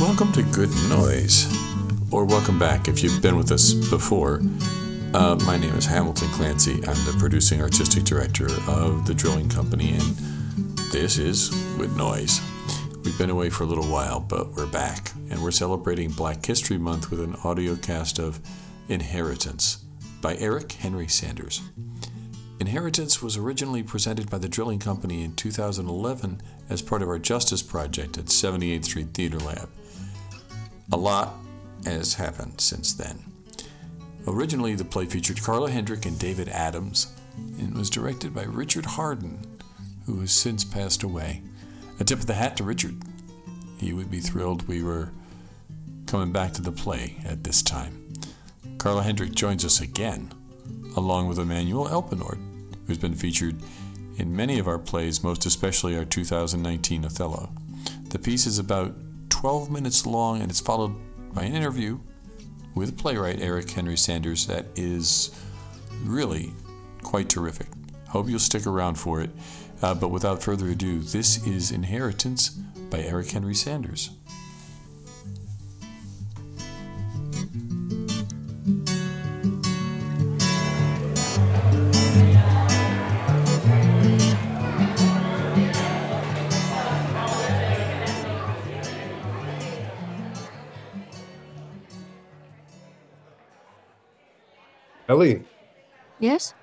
welcome to Good Noise, or welcome back if you've been with us before. Uh, my name is Hamilton Clancy. I'm the producing artistic director of the Drilling Company, and this is Good Noise. We've been away for a little while, but we're back, and we're celebrating Black History Month with an audio cast of Inheritance by Eric Henry Sanders. Inheritance was originally presented by the Drilling Company in 2011 as part of our Justice Project at 78th Street Theater Lab. A lot has happened since then. Originally, the play featured Carla Hendrick and David Adams and was directed by Richard Harden, who has since passed away. A tip of the hat to Richard. He would be thrilled we were coming back to the play at this time. Carla Hendrick joins us again, along with Emmanuel Elpenord, who's been featured in many of our plays, most especially our 2019 Othello. The piece is about 12 minutes long and it's followed by an interview with playwright Eric Henry Sanders that is really quite terrific. Hope you'll stick around for it. Uh, but without further ado, this is Inheritance by Eric Henry Sanders. Ellie, Yes?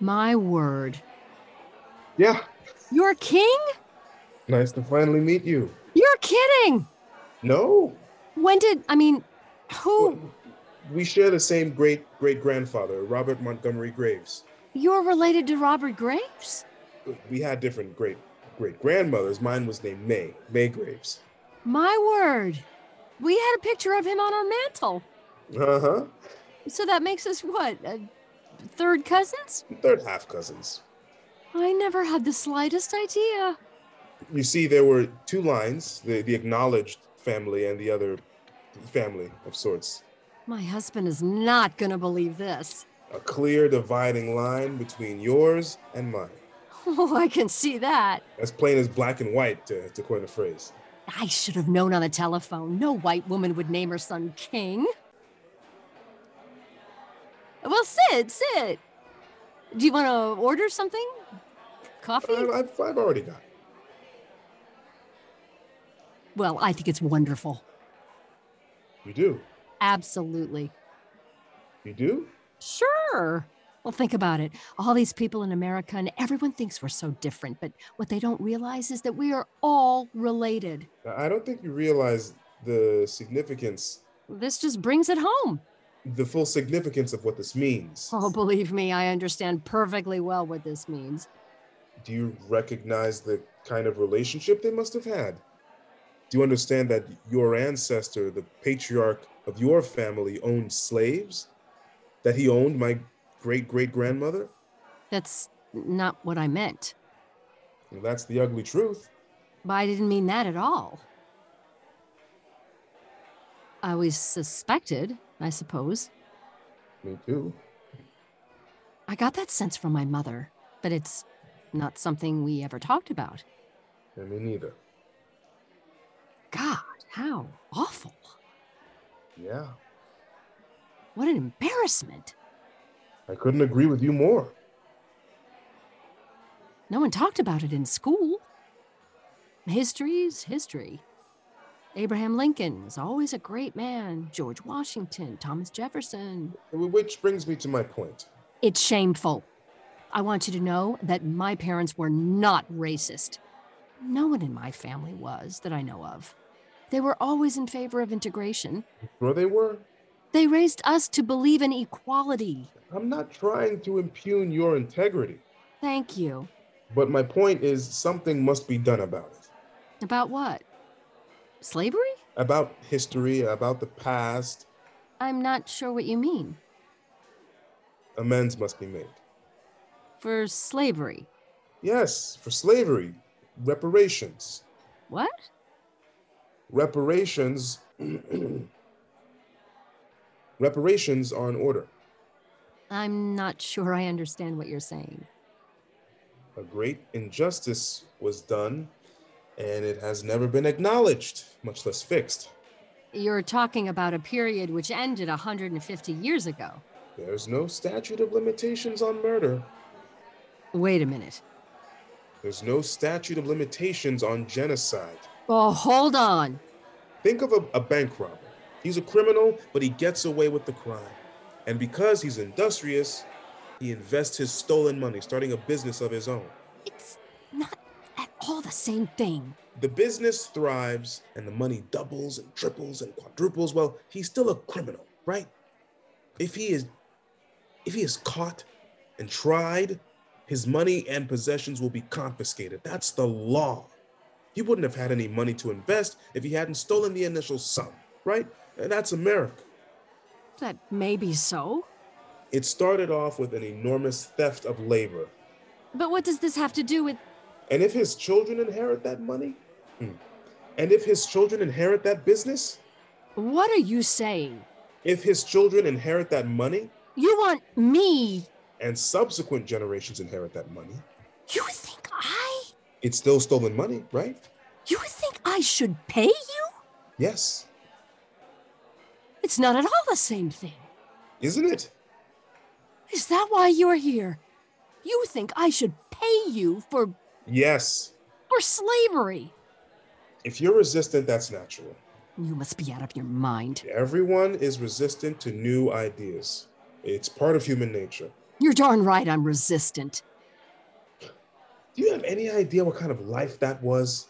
My word. yeah, You're king? nice to finally meet you. You're kidding! No, When did, I mean, who? we share the same great great grandfather, Robert Montgomery Graves. You're related to Robert Graves? We had different great great grandmothers. Mine was named May, May Graves. My word. We had a picture of him on our mantle. Uh huh. So that makes us what? Uh, third cousins? Third half cousins. I never had the slightest idea. You see, there were two lines: the the acknowledged family and the other family of sorts. My husband is not going to believe this. A clear dividing line between yours and mine, Oh, I can see that. as plain as black and white, to, to coin a phrase. I should have known on the telephone. No white woman would name her son King. Well, sit, sit. Do you want to order something? Coffee? Uh, I've, I've already got. it. Well, I think it's wonderful. You do. Absolutely. You do. Sure. Well, think about it. All these people in America, and everyone thinks we're so different, but what they don't realize is that we are all related. I don't think you realize the significance, This just brings it home. the full significance of what this means. Oh, believe me, I understand perfectly well what this means. Do you recognize the kind of relationship they must have had? Do you understand that your ancestor, the patriarch of your family, owned slaves? That he owned my great great grandmother? That's not what I meant. Well, that's the ugly truth. But I didn't mean that at all. I was suspected, I suppose. Me too. I got that sense from my mother, but it's not something we ever talked about. And me neither. God, how awful. Yeah. What an embarrassment. I couldn't agree with you more. No one talked about it in school. History's history. Abraham Lincoln was always a great man. George Washington, Thomas Jefferson. Which brings me to my point. It's shameful. I want you to know that my parents were not racist. No one in my family was that I know of. They were always in favor of integration. Sure they were. They raised us to believe in equality. I'm not trying to impugn your integrity, Thank you. but my point is something must be done about it. About what? Slavery? About history, about the past, I'm not sure what you mean. amends must be made. For slavery. Yes, for slavery, reparations. What? Reparations reparations are in order. I'm not sure I understand what you're saying. A great injustice was done and it has never been acknowledged, much less fixed. You're talking about a period which ended 150 years ago. There's no statute of limitations on murder. Wait a minute. There's no statute of limitations on genocide. Oh, hold on. Think of a, a bank robber. He's a criminal, but he gets away with the crime. And because he's industrious, he invests his stolen money, starting a business of his own. It's not at all the same thing. The business thrives and the money doubles and triples and quadruples. Well, he's still a criminal, right? If he is if he is caught and tried, his money and possessions will be confiscated. That's the law. He wouldn't have had any money to invest if he hadn't stolen the initial sum, right? And that's America. That may be so. It started off with an enormous theft of labor. But what does this have to do with. And if his children inherit that money? Hmm. And if his children inherit that business? What are you saying? If his children inherit that money? You want me. And subsequent generations inherit that money? You think I. It's still stolen money, right? You think I should pay you? Yes. It's not at all the same thing. Isn't it? Is that why you're here? You think I should pay you for. Yes. for slavery? If you're resistant, that's natural. You must be out of your mind. Everyone is resistant to new ideas. It's part of human nature. You're darn right I'm resistant. Do you have any idea what kind of life that was?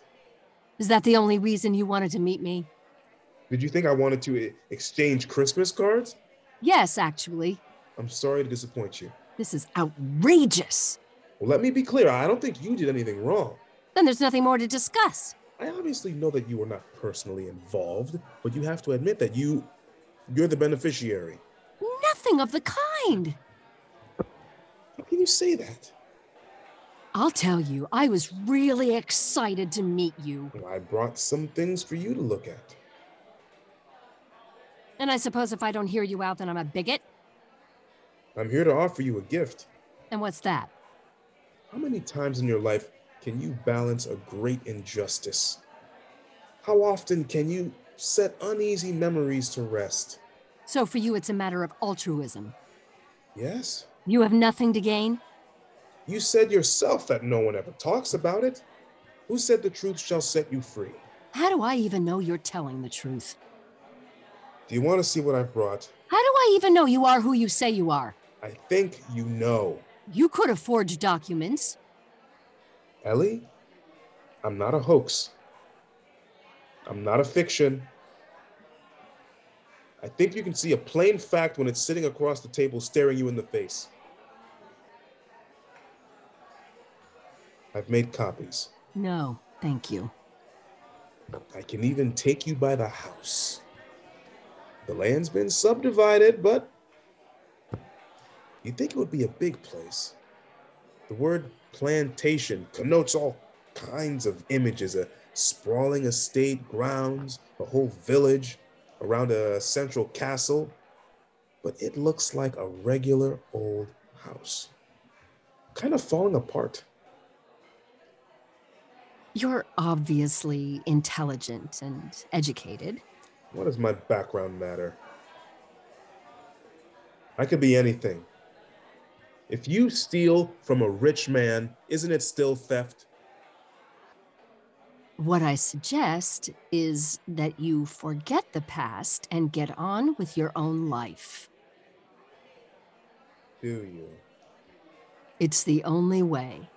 Is that the only reason you wanted to meet me? Did you think I wanted to e- exchange Christmas cards? Yes, actually. I'm sorry to disappoint you. This is outrageous. Well, let me be clear. I don't think you did anything wrong. Then there's nothing more to discuss. I obviously know that you were not personally involved, but you have to admit that you you're the beneficiary. Nothing of the kind. How can you say that? I'll tell you, I was really excited to meet you. I brought some things for you to look at. And I suppose if I don't hear you out, then I'm a bigot? I'm here to offer you a gift. And what's that? How many times in your life can you balance a great injustice? How often can you set uneasy memories to rest? So for you, it's a matter of altruism. Yes? You have nothing to gain? You said yourself that no one ever talks about it. Who said the truth shall set you free? How do I even know you're telling the truth? Do you want to see what I've brought? How do I even know you are who you say you are? I think you know. You could have forged documents. Ellie, I'm not a hoax. I'm not a fiction. I think you can see a plain fact when it's sitting across the table staring you in the face. I've made copies. No, thank you. I can even take you by the house. The land's been subdivided, but you'd think it would be a big place. The word plantation connotes all kinds of images a sprawling estate, grounds, a whole village around a central castle. But it looks like a regular old house, kind of falling apart. You're obviously intelligent and educated. What does my background matter? I could be anything. If you steal from a rich man, isn't it still theft? What I suggest is that you forget the past and get on with your own life. Do you? It's the only way.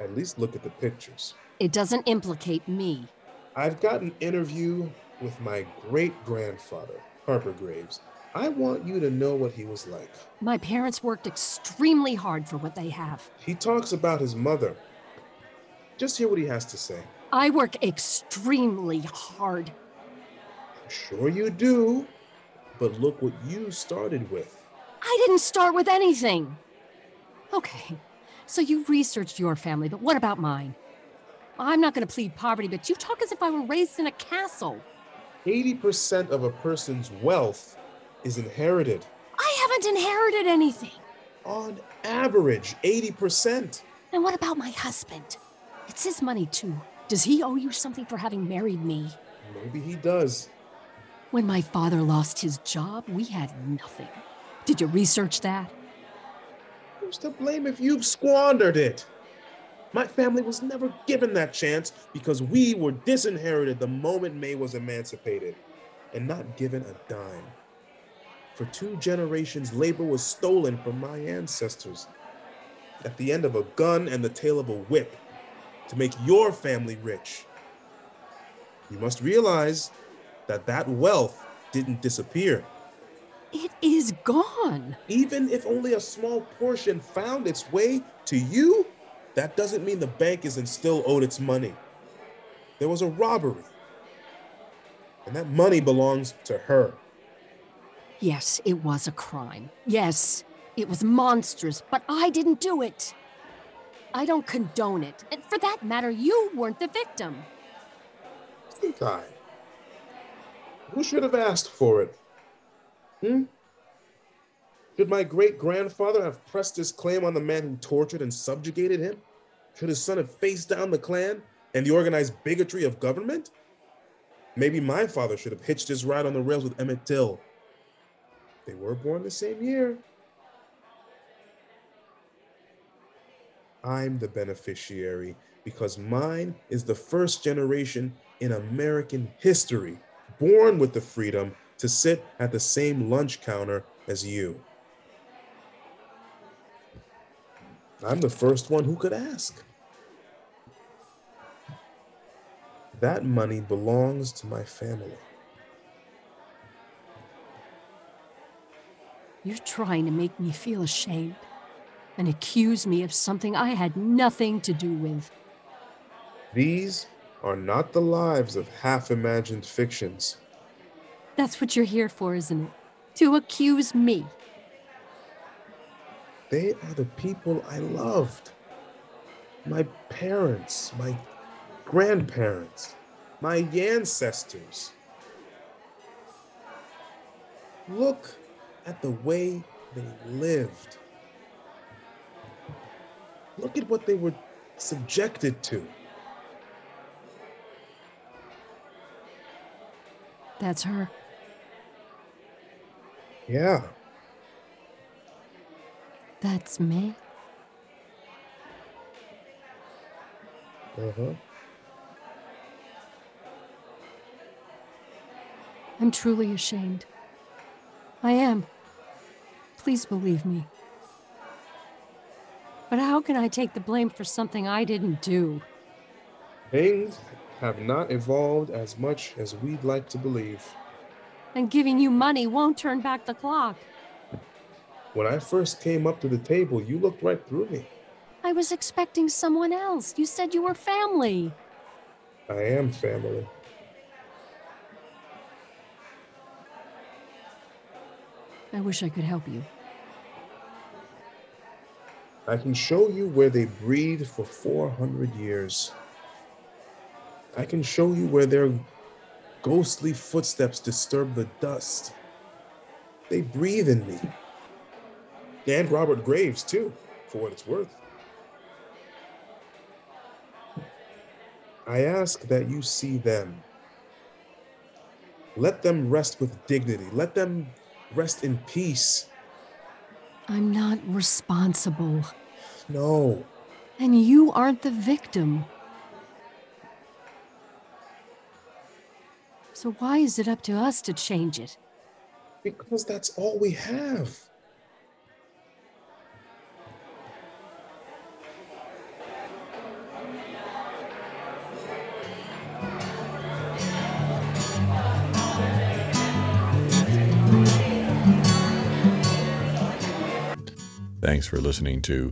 At least look at the pictures. It doesn't implicate me. I've got an interview with my great grandfather, Harper Graves. I want you to know what he was like. My parents worked extremely hard for what they have. He talks about his mother. Just hear what he has to say. I work extremely hard. Sure, you do. But look what you started with. I didn't start with anything. Okay, so you researched your family, but what about mine? I'm not going to plead poverty, but you talk as if I were raised in a castle. 80% of a person's wealth is inherited. I haven't inherited anything. On average, 80%. And what about my husband? It's his money, too. Does he owe you something for having married me? Maybe he does. When my father lost his job, we had nothing. Did you research that? Who's to blame if you've squandered it? My family was never given that chance because we were disinherited the moment May was emancipated and not given a dime. For two generations, labor was stolen from my ancestors at the end of a gun and the tail of a whip to make your family rich. You must realize that that wealth didn't disappear. It is gone. Even if only a small portion found its way to you, that doesn't mean the bank isn't still owed its money. There was a robbery, and that money belongs to her. Yes, it was a crime. Yes, it was monstrous, but I didn't do it. I don't condone it. And for that matter, you weren't the victim. Think I? Who should have asked for it? Hmm? Should my great grandfather have pressed his claim on the man who tortured and subjugated him? Should his son have faced down the Klan and the organized bigotry of government? Maybe my father should have hitched his ride on the rails with Emmett Till. They were born the same year. I'm the beneficiary because mine is the first generation in American history born with the freedom to sit at the same lunch counter as you. I'm the first one who could ask. That money belongs to my family. You're trying to make me feel ashamed and accuse me of something I had nothing to do with. These are not the lives of half imagined fictions. That's what you're here for, isn't it? To accuse me. They are the people I loved. My parents, my grandparents, my ancestors. Look at the way they lived. Look at what they were subjected to. That's her. Yeah. That's me. Uh huh. I'm truly ashamed. I am. Please believe me. But how can I take the blame for something I didn't do? Things have not evolved as much as we'd like to believe. And giving you money won't turn back the clock. When I first came up to the table, you looked right through me. I was expecting someone else. You said you were family. I am family. I wish I could help you. I can show you where they breathed for 400 years. I can show you where their ghostly footsteps disturb the dust. They breathe in me. And Robert Graves, too, for what it's worth. I ask that you see them. Let them rest with dignity. Let them rest in peace. I'm not responsible. No, And you aren't the victim. So why is it up to us to change it? because that's all we have. Thanks for listening to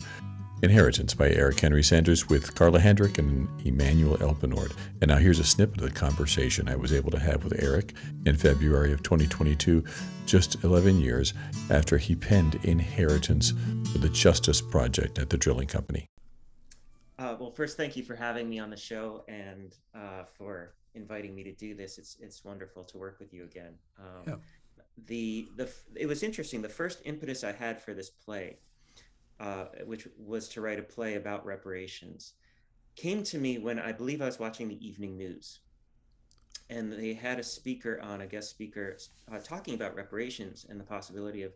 Inheritance by Eric Henry Sanders with Carla Hendrick and Emmanuel Elpenord. And now here's a snippet of the conversation I was able to have with Eric in February of 2022, just 11 years after he penned Inheritance for the Justice Project at the Drilling Company. Uh, well, first, thank you for having me on the show and uh, for inviting me to do this. It's it's wonderful to work with you again. Um, Yeah. The the it was interesting. The first impetus I had for this play, uh, which was to write a play about reparations, came to me when I believe I was watching the evening news. And they had a speaker on, a guest speaker, uh, talking about reparations and the possibility of,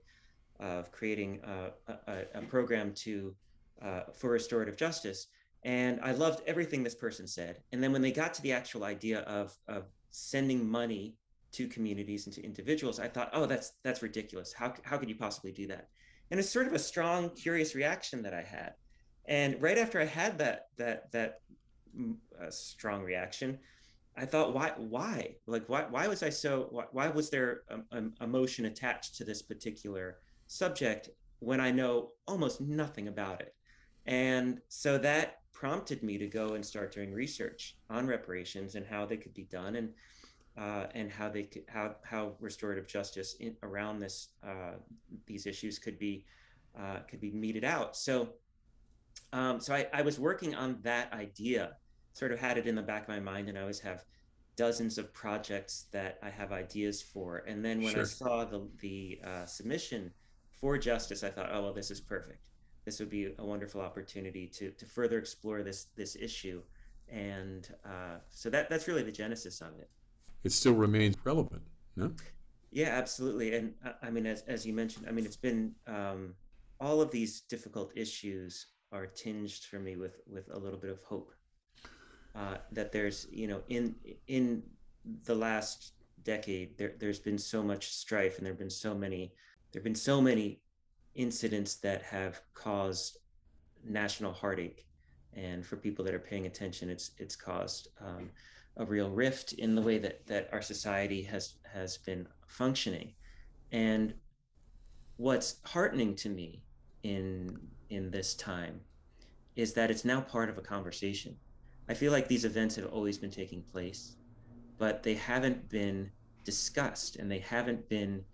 of creating uh, a, a, program to uh, for restorative justice. And I loved everything this person said. And then when they got to the actual idea of, of sending money to communities and to individuals, I thought, oh, that's that's ridiculous. How, how could you possibly do that? And it's sort of a strong, curious reaction that I had. And right after I had that that that mm, uh, strong reaction, I thought, why why like why why was I so why, why was there a, a emotion attached to this particular subject when I know almost nothing about it? And so that prompted me to go and start doing research on reparations and how they could be done and uh, and how they could, how how restorative justice in, around this uh, these issues could be uh, could be meted out. So um, so I, I was working on that idea, sort of had it in the back of my mind, and I always have dozens of projects that I have ideas for. And then when sure. I saw the the uh, submission for justice, I thought, oh well, this is perfect this would be a wonderful opportunity to to further explore this this issue, and uh, so that that's really the genesis of it. It still remains relevant, no? Yeah, absolutely. And uh, I mean, as as you mentioned, I mean, it's been um, all of these difficult issues are tinged for me with with a little bit of hope uh, that there's you know in in the last decade there there's been so much strife and there've been so many there've been so many incidents that have caused national heartache. And for people that are paying attention, it's it's caused um, a real rift in the way that that our society has has been functioning. And what's heartening to me in in this time is that it's now part of a conversation. I feel like these events have always been taking place, but they haven't been discussed and they haven't been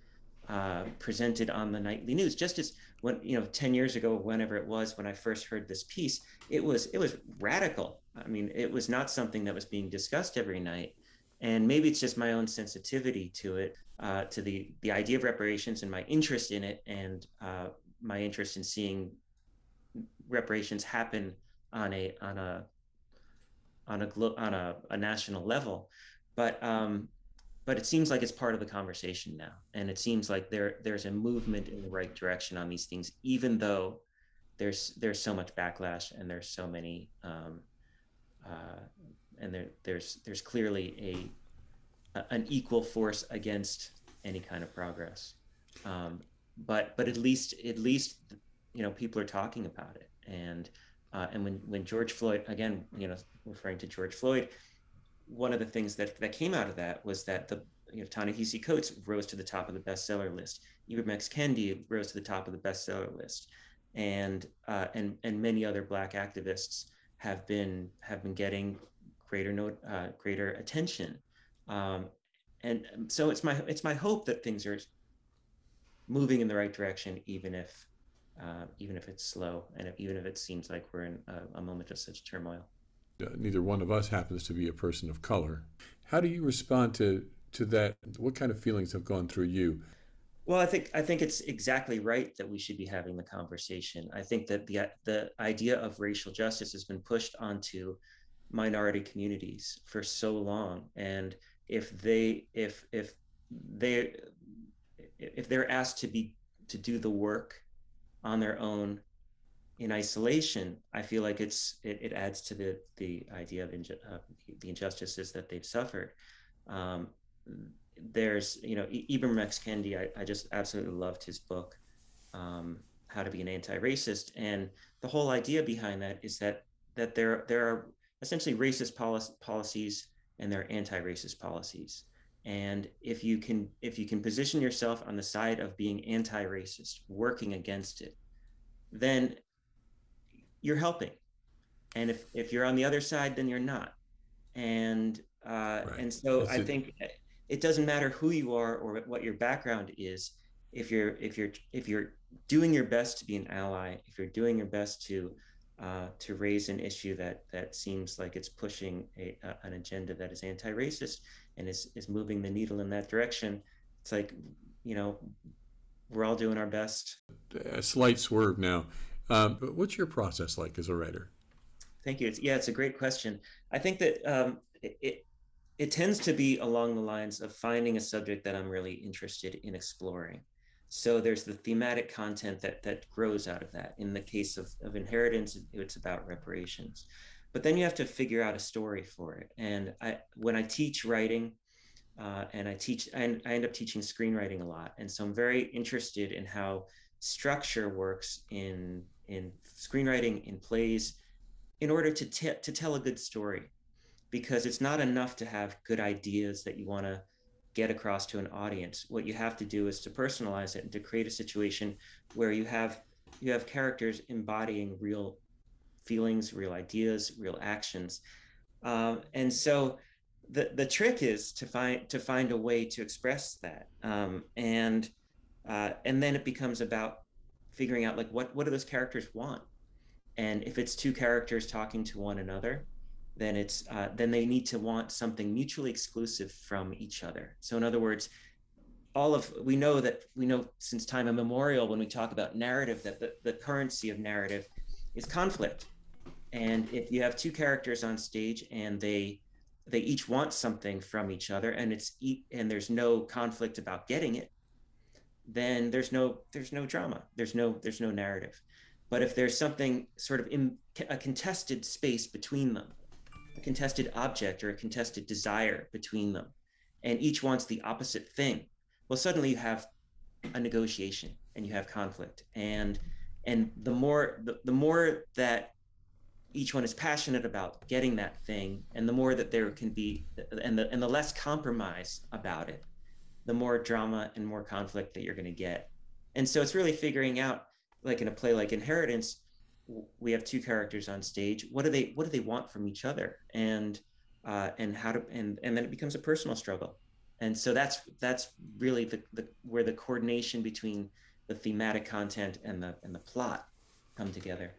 uh, presented on the nightly news. Just as when you know, ten years ago, whenever it was, when I first heard this piece, it was it was radical. I mean, it was not something that was being discussed every night. And maybe it's just my own sensitivity to it, uh, to the the idea of reparations and my interest in it, and uh, my interest in seeing reparations happen on a on a on a on a, a national level. But um, but it seems like it's part of the conversation now. And it seems like there there's a movement in the right direction on these things even though there's there's so much backlash and there's so many um, uh, and there there's there's clearly a, a, an equal force against any kind of progress. Um, but but at least at least you know people are talking about it. And uh, and when when George Floyd again you know referring to George Floyd one of the things that, that came out of that was that the you know, Ta-Nehisi Coates rose to the top of the bestseller list. Ibram X. Kendi rose to the top of the bestseller list, and uh, and and many other Black activists have been have been getting greater note uh, greater attention, um, and so it's my it's my hope that things are moving in the right direction, even if uh, even if it's slow and if, even if it seems like we're in a, a moment of such turmoil Uh, neither one of us happens to be a person of color. How do you respond to to that? What kind of feelings have gone through you? Well, I think I think it's exactly right that we should be having the conversation. I think that the the idea of racial justice has been pushed onto minority communities for so long, and if they if if they if they're asked to be to do the work on their own in isolation, I feel like it's it, it adds to the the idea of inju- uh, the injustices that they've suffered. Um, there's you know Ibram X Kendi. I, I just absolutely loved his book, um, How to Be an Anti-Racist, and the whole idea behind that is that that there there are essentially racist polic- policies and there are anti-racist policies. And if you can if you can position yourself on the side of being anti-racist, working against it, then you're helping. And if if you're on the other side then you're not. And uh, right. and so That's i think it doesn't matter who you are or what your background is. If you're if you're if you're doing your best to be an ally if you're doing your best to uh, to raise an issue that that seems like it's pushing a, a, an agenda that is anti-racist and is is moving the needle in that direction it's like you know we're all doing our best. A slight swerve now um, but what's your process like as a writer? Thank you. It's, yeah, it's a great question. I think that um, it, it it tends to be along the lines of finding a subject that I'm really interested in exploring. So there's the thematic content that that grows out of that. In the case of, of inheritance, it's about reparations. But then you have to figure out a story for it. And I when I teach writing, uh, and I teach, and I end up teaching screenwriting a lot. And so I'm very interested in how structure works in in screenwriting, in plays, in order to t- to tell a good story, because it's not enough to have good ideas that you want to get across to an audience. What you have to do is to personalize it and to create a situation where you have you have characters embodying real feelings, real ideas, real actions, um, and so the the trick is to find to find a way to express that. Um, and uh, and then it becomes about figuring out like what what do those characters want? And if it's two characters talking to one another then it's uh, then they need to want something mutually exclusive from each other. So in other words all of we know that we know since time immemorial when we talk about narrative that the, the currency of narrative is conflict. And if you have two characters on stage and they they each want something from each other and it's and there's no conflict about getting it then there's no there's no drama. There's no there's no narrative. But if there's something sort of in a contested space between them a contested object or a contested desire between them and each wants the opposite thing well suddenly you have a negotiation and you have conflict. And and the more the, the more that each one is passionate about getting that thing and the more that there can be and the and the less compromise about it the more drama and more conflict that you're going to get. And so it's really figuring out like in a play like inheritance we have two characters on stage. What do they what do they want from each other? And uh, and how to and and then it becomes a personal struggle. And so that's that's really the, the where the coordination between the thematic content and the and the plot come together.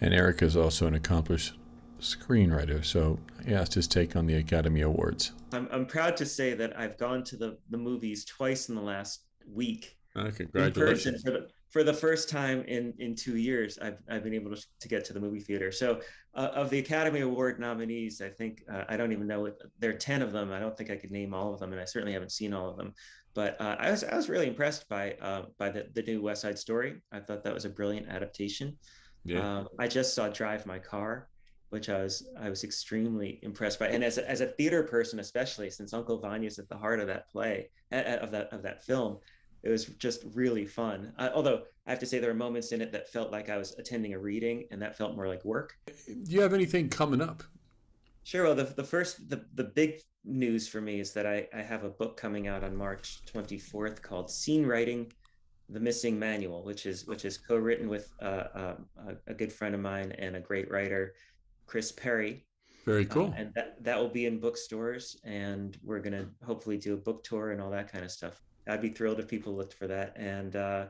And Erica is also an accomplished screenwriter, so he asked his take on the Academy Awards. I'm, I'm proud to say that I've gone to the, the movies twice in the last week. Oh, congratulations. For the, for the first time in, in two years, I've, I've been able to, to get to the movie theater. So, uh, of the Academy Award nominees, I think uh, I don't even know what there are 10 of them. I don't think I could name all of them, and I certainly haven't seen all of them. But uh, I was I was really impressed by uh, by the, the new West Side Story. I thought that was a brilliant adaptation. Yeah. Um, I just saw Drive My Car, which I was I was extremely impressed by, and as a, as a theater person, especially since Uncle Vanya's at the heart of that play of that of that film, it was just really fun. Uh, although I have to say there were moments in it that felt like I was attending a reading, and that felt more like work. Do you have anything coming up? Sure. Well, the, the first, the, the big news for me is that I, I have a book coming out on March 24th called Scene Writing the missing manual which is which is co-written with uh, uh, a good friend of mine and a great writer chris perry. Very uh, cool. uh, and that, that will be in bookstores and we're going to hopefully do a book tour and all that kind of stuff. I'd be thrilled if people looked for that. And uh,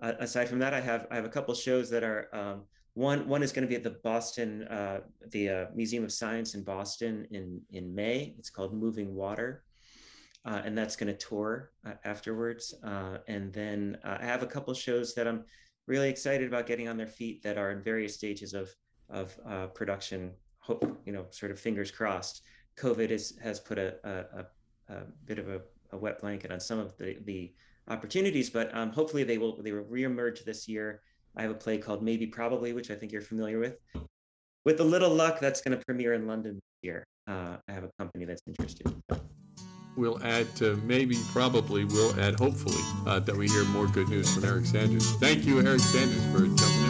aside from that i have i have a couple shows that are um, one one is going to be at the boston uh, the museum of science in boston in in may. It's called moving water. Uh, and that's going to tour uh, afterwards. Uh, and then uh, I have a couple shows that I'm really excited about getting on their feet that are in various stages of of uh, production. Hope you know, sort of fingers crossed. COVID is, has put a, a, a, bit of a, a, wet blanket on some of the the opportunities, but um, hopefully they will they will reemerge this year. I have a play called Maybe Probably, which I think you're familiar with. With a little luck, that's going to premiere in London this year. Uh, I have a company that's interested we'll add to maybe, probably, we'll add hopefully uh, that we hear more good news from Eric Sanders. Thank you, Eric Sanders, for jumping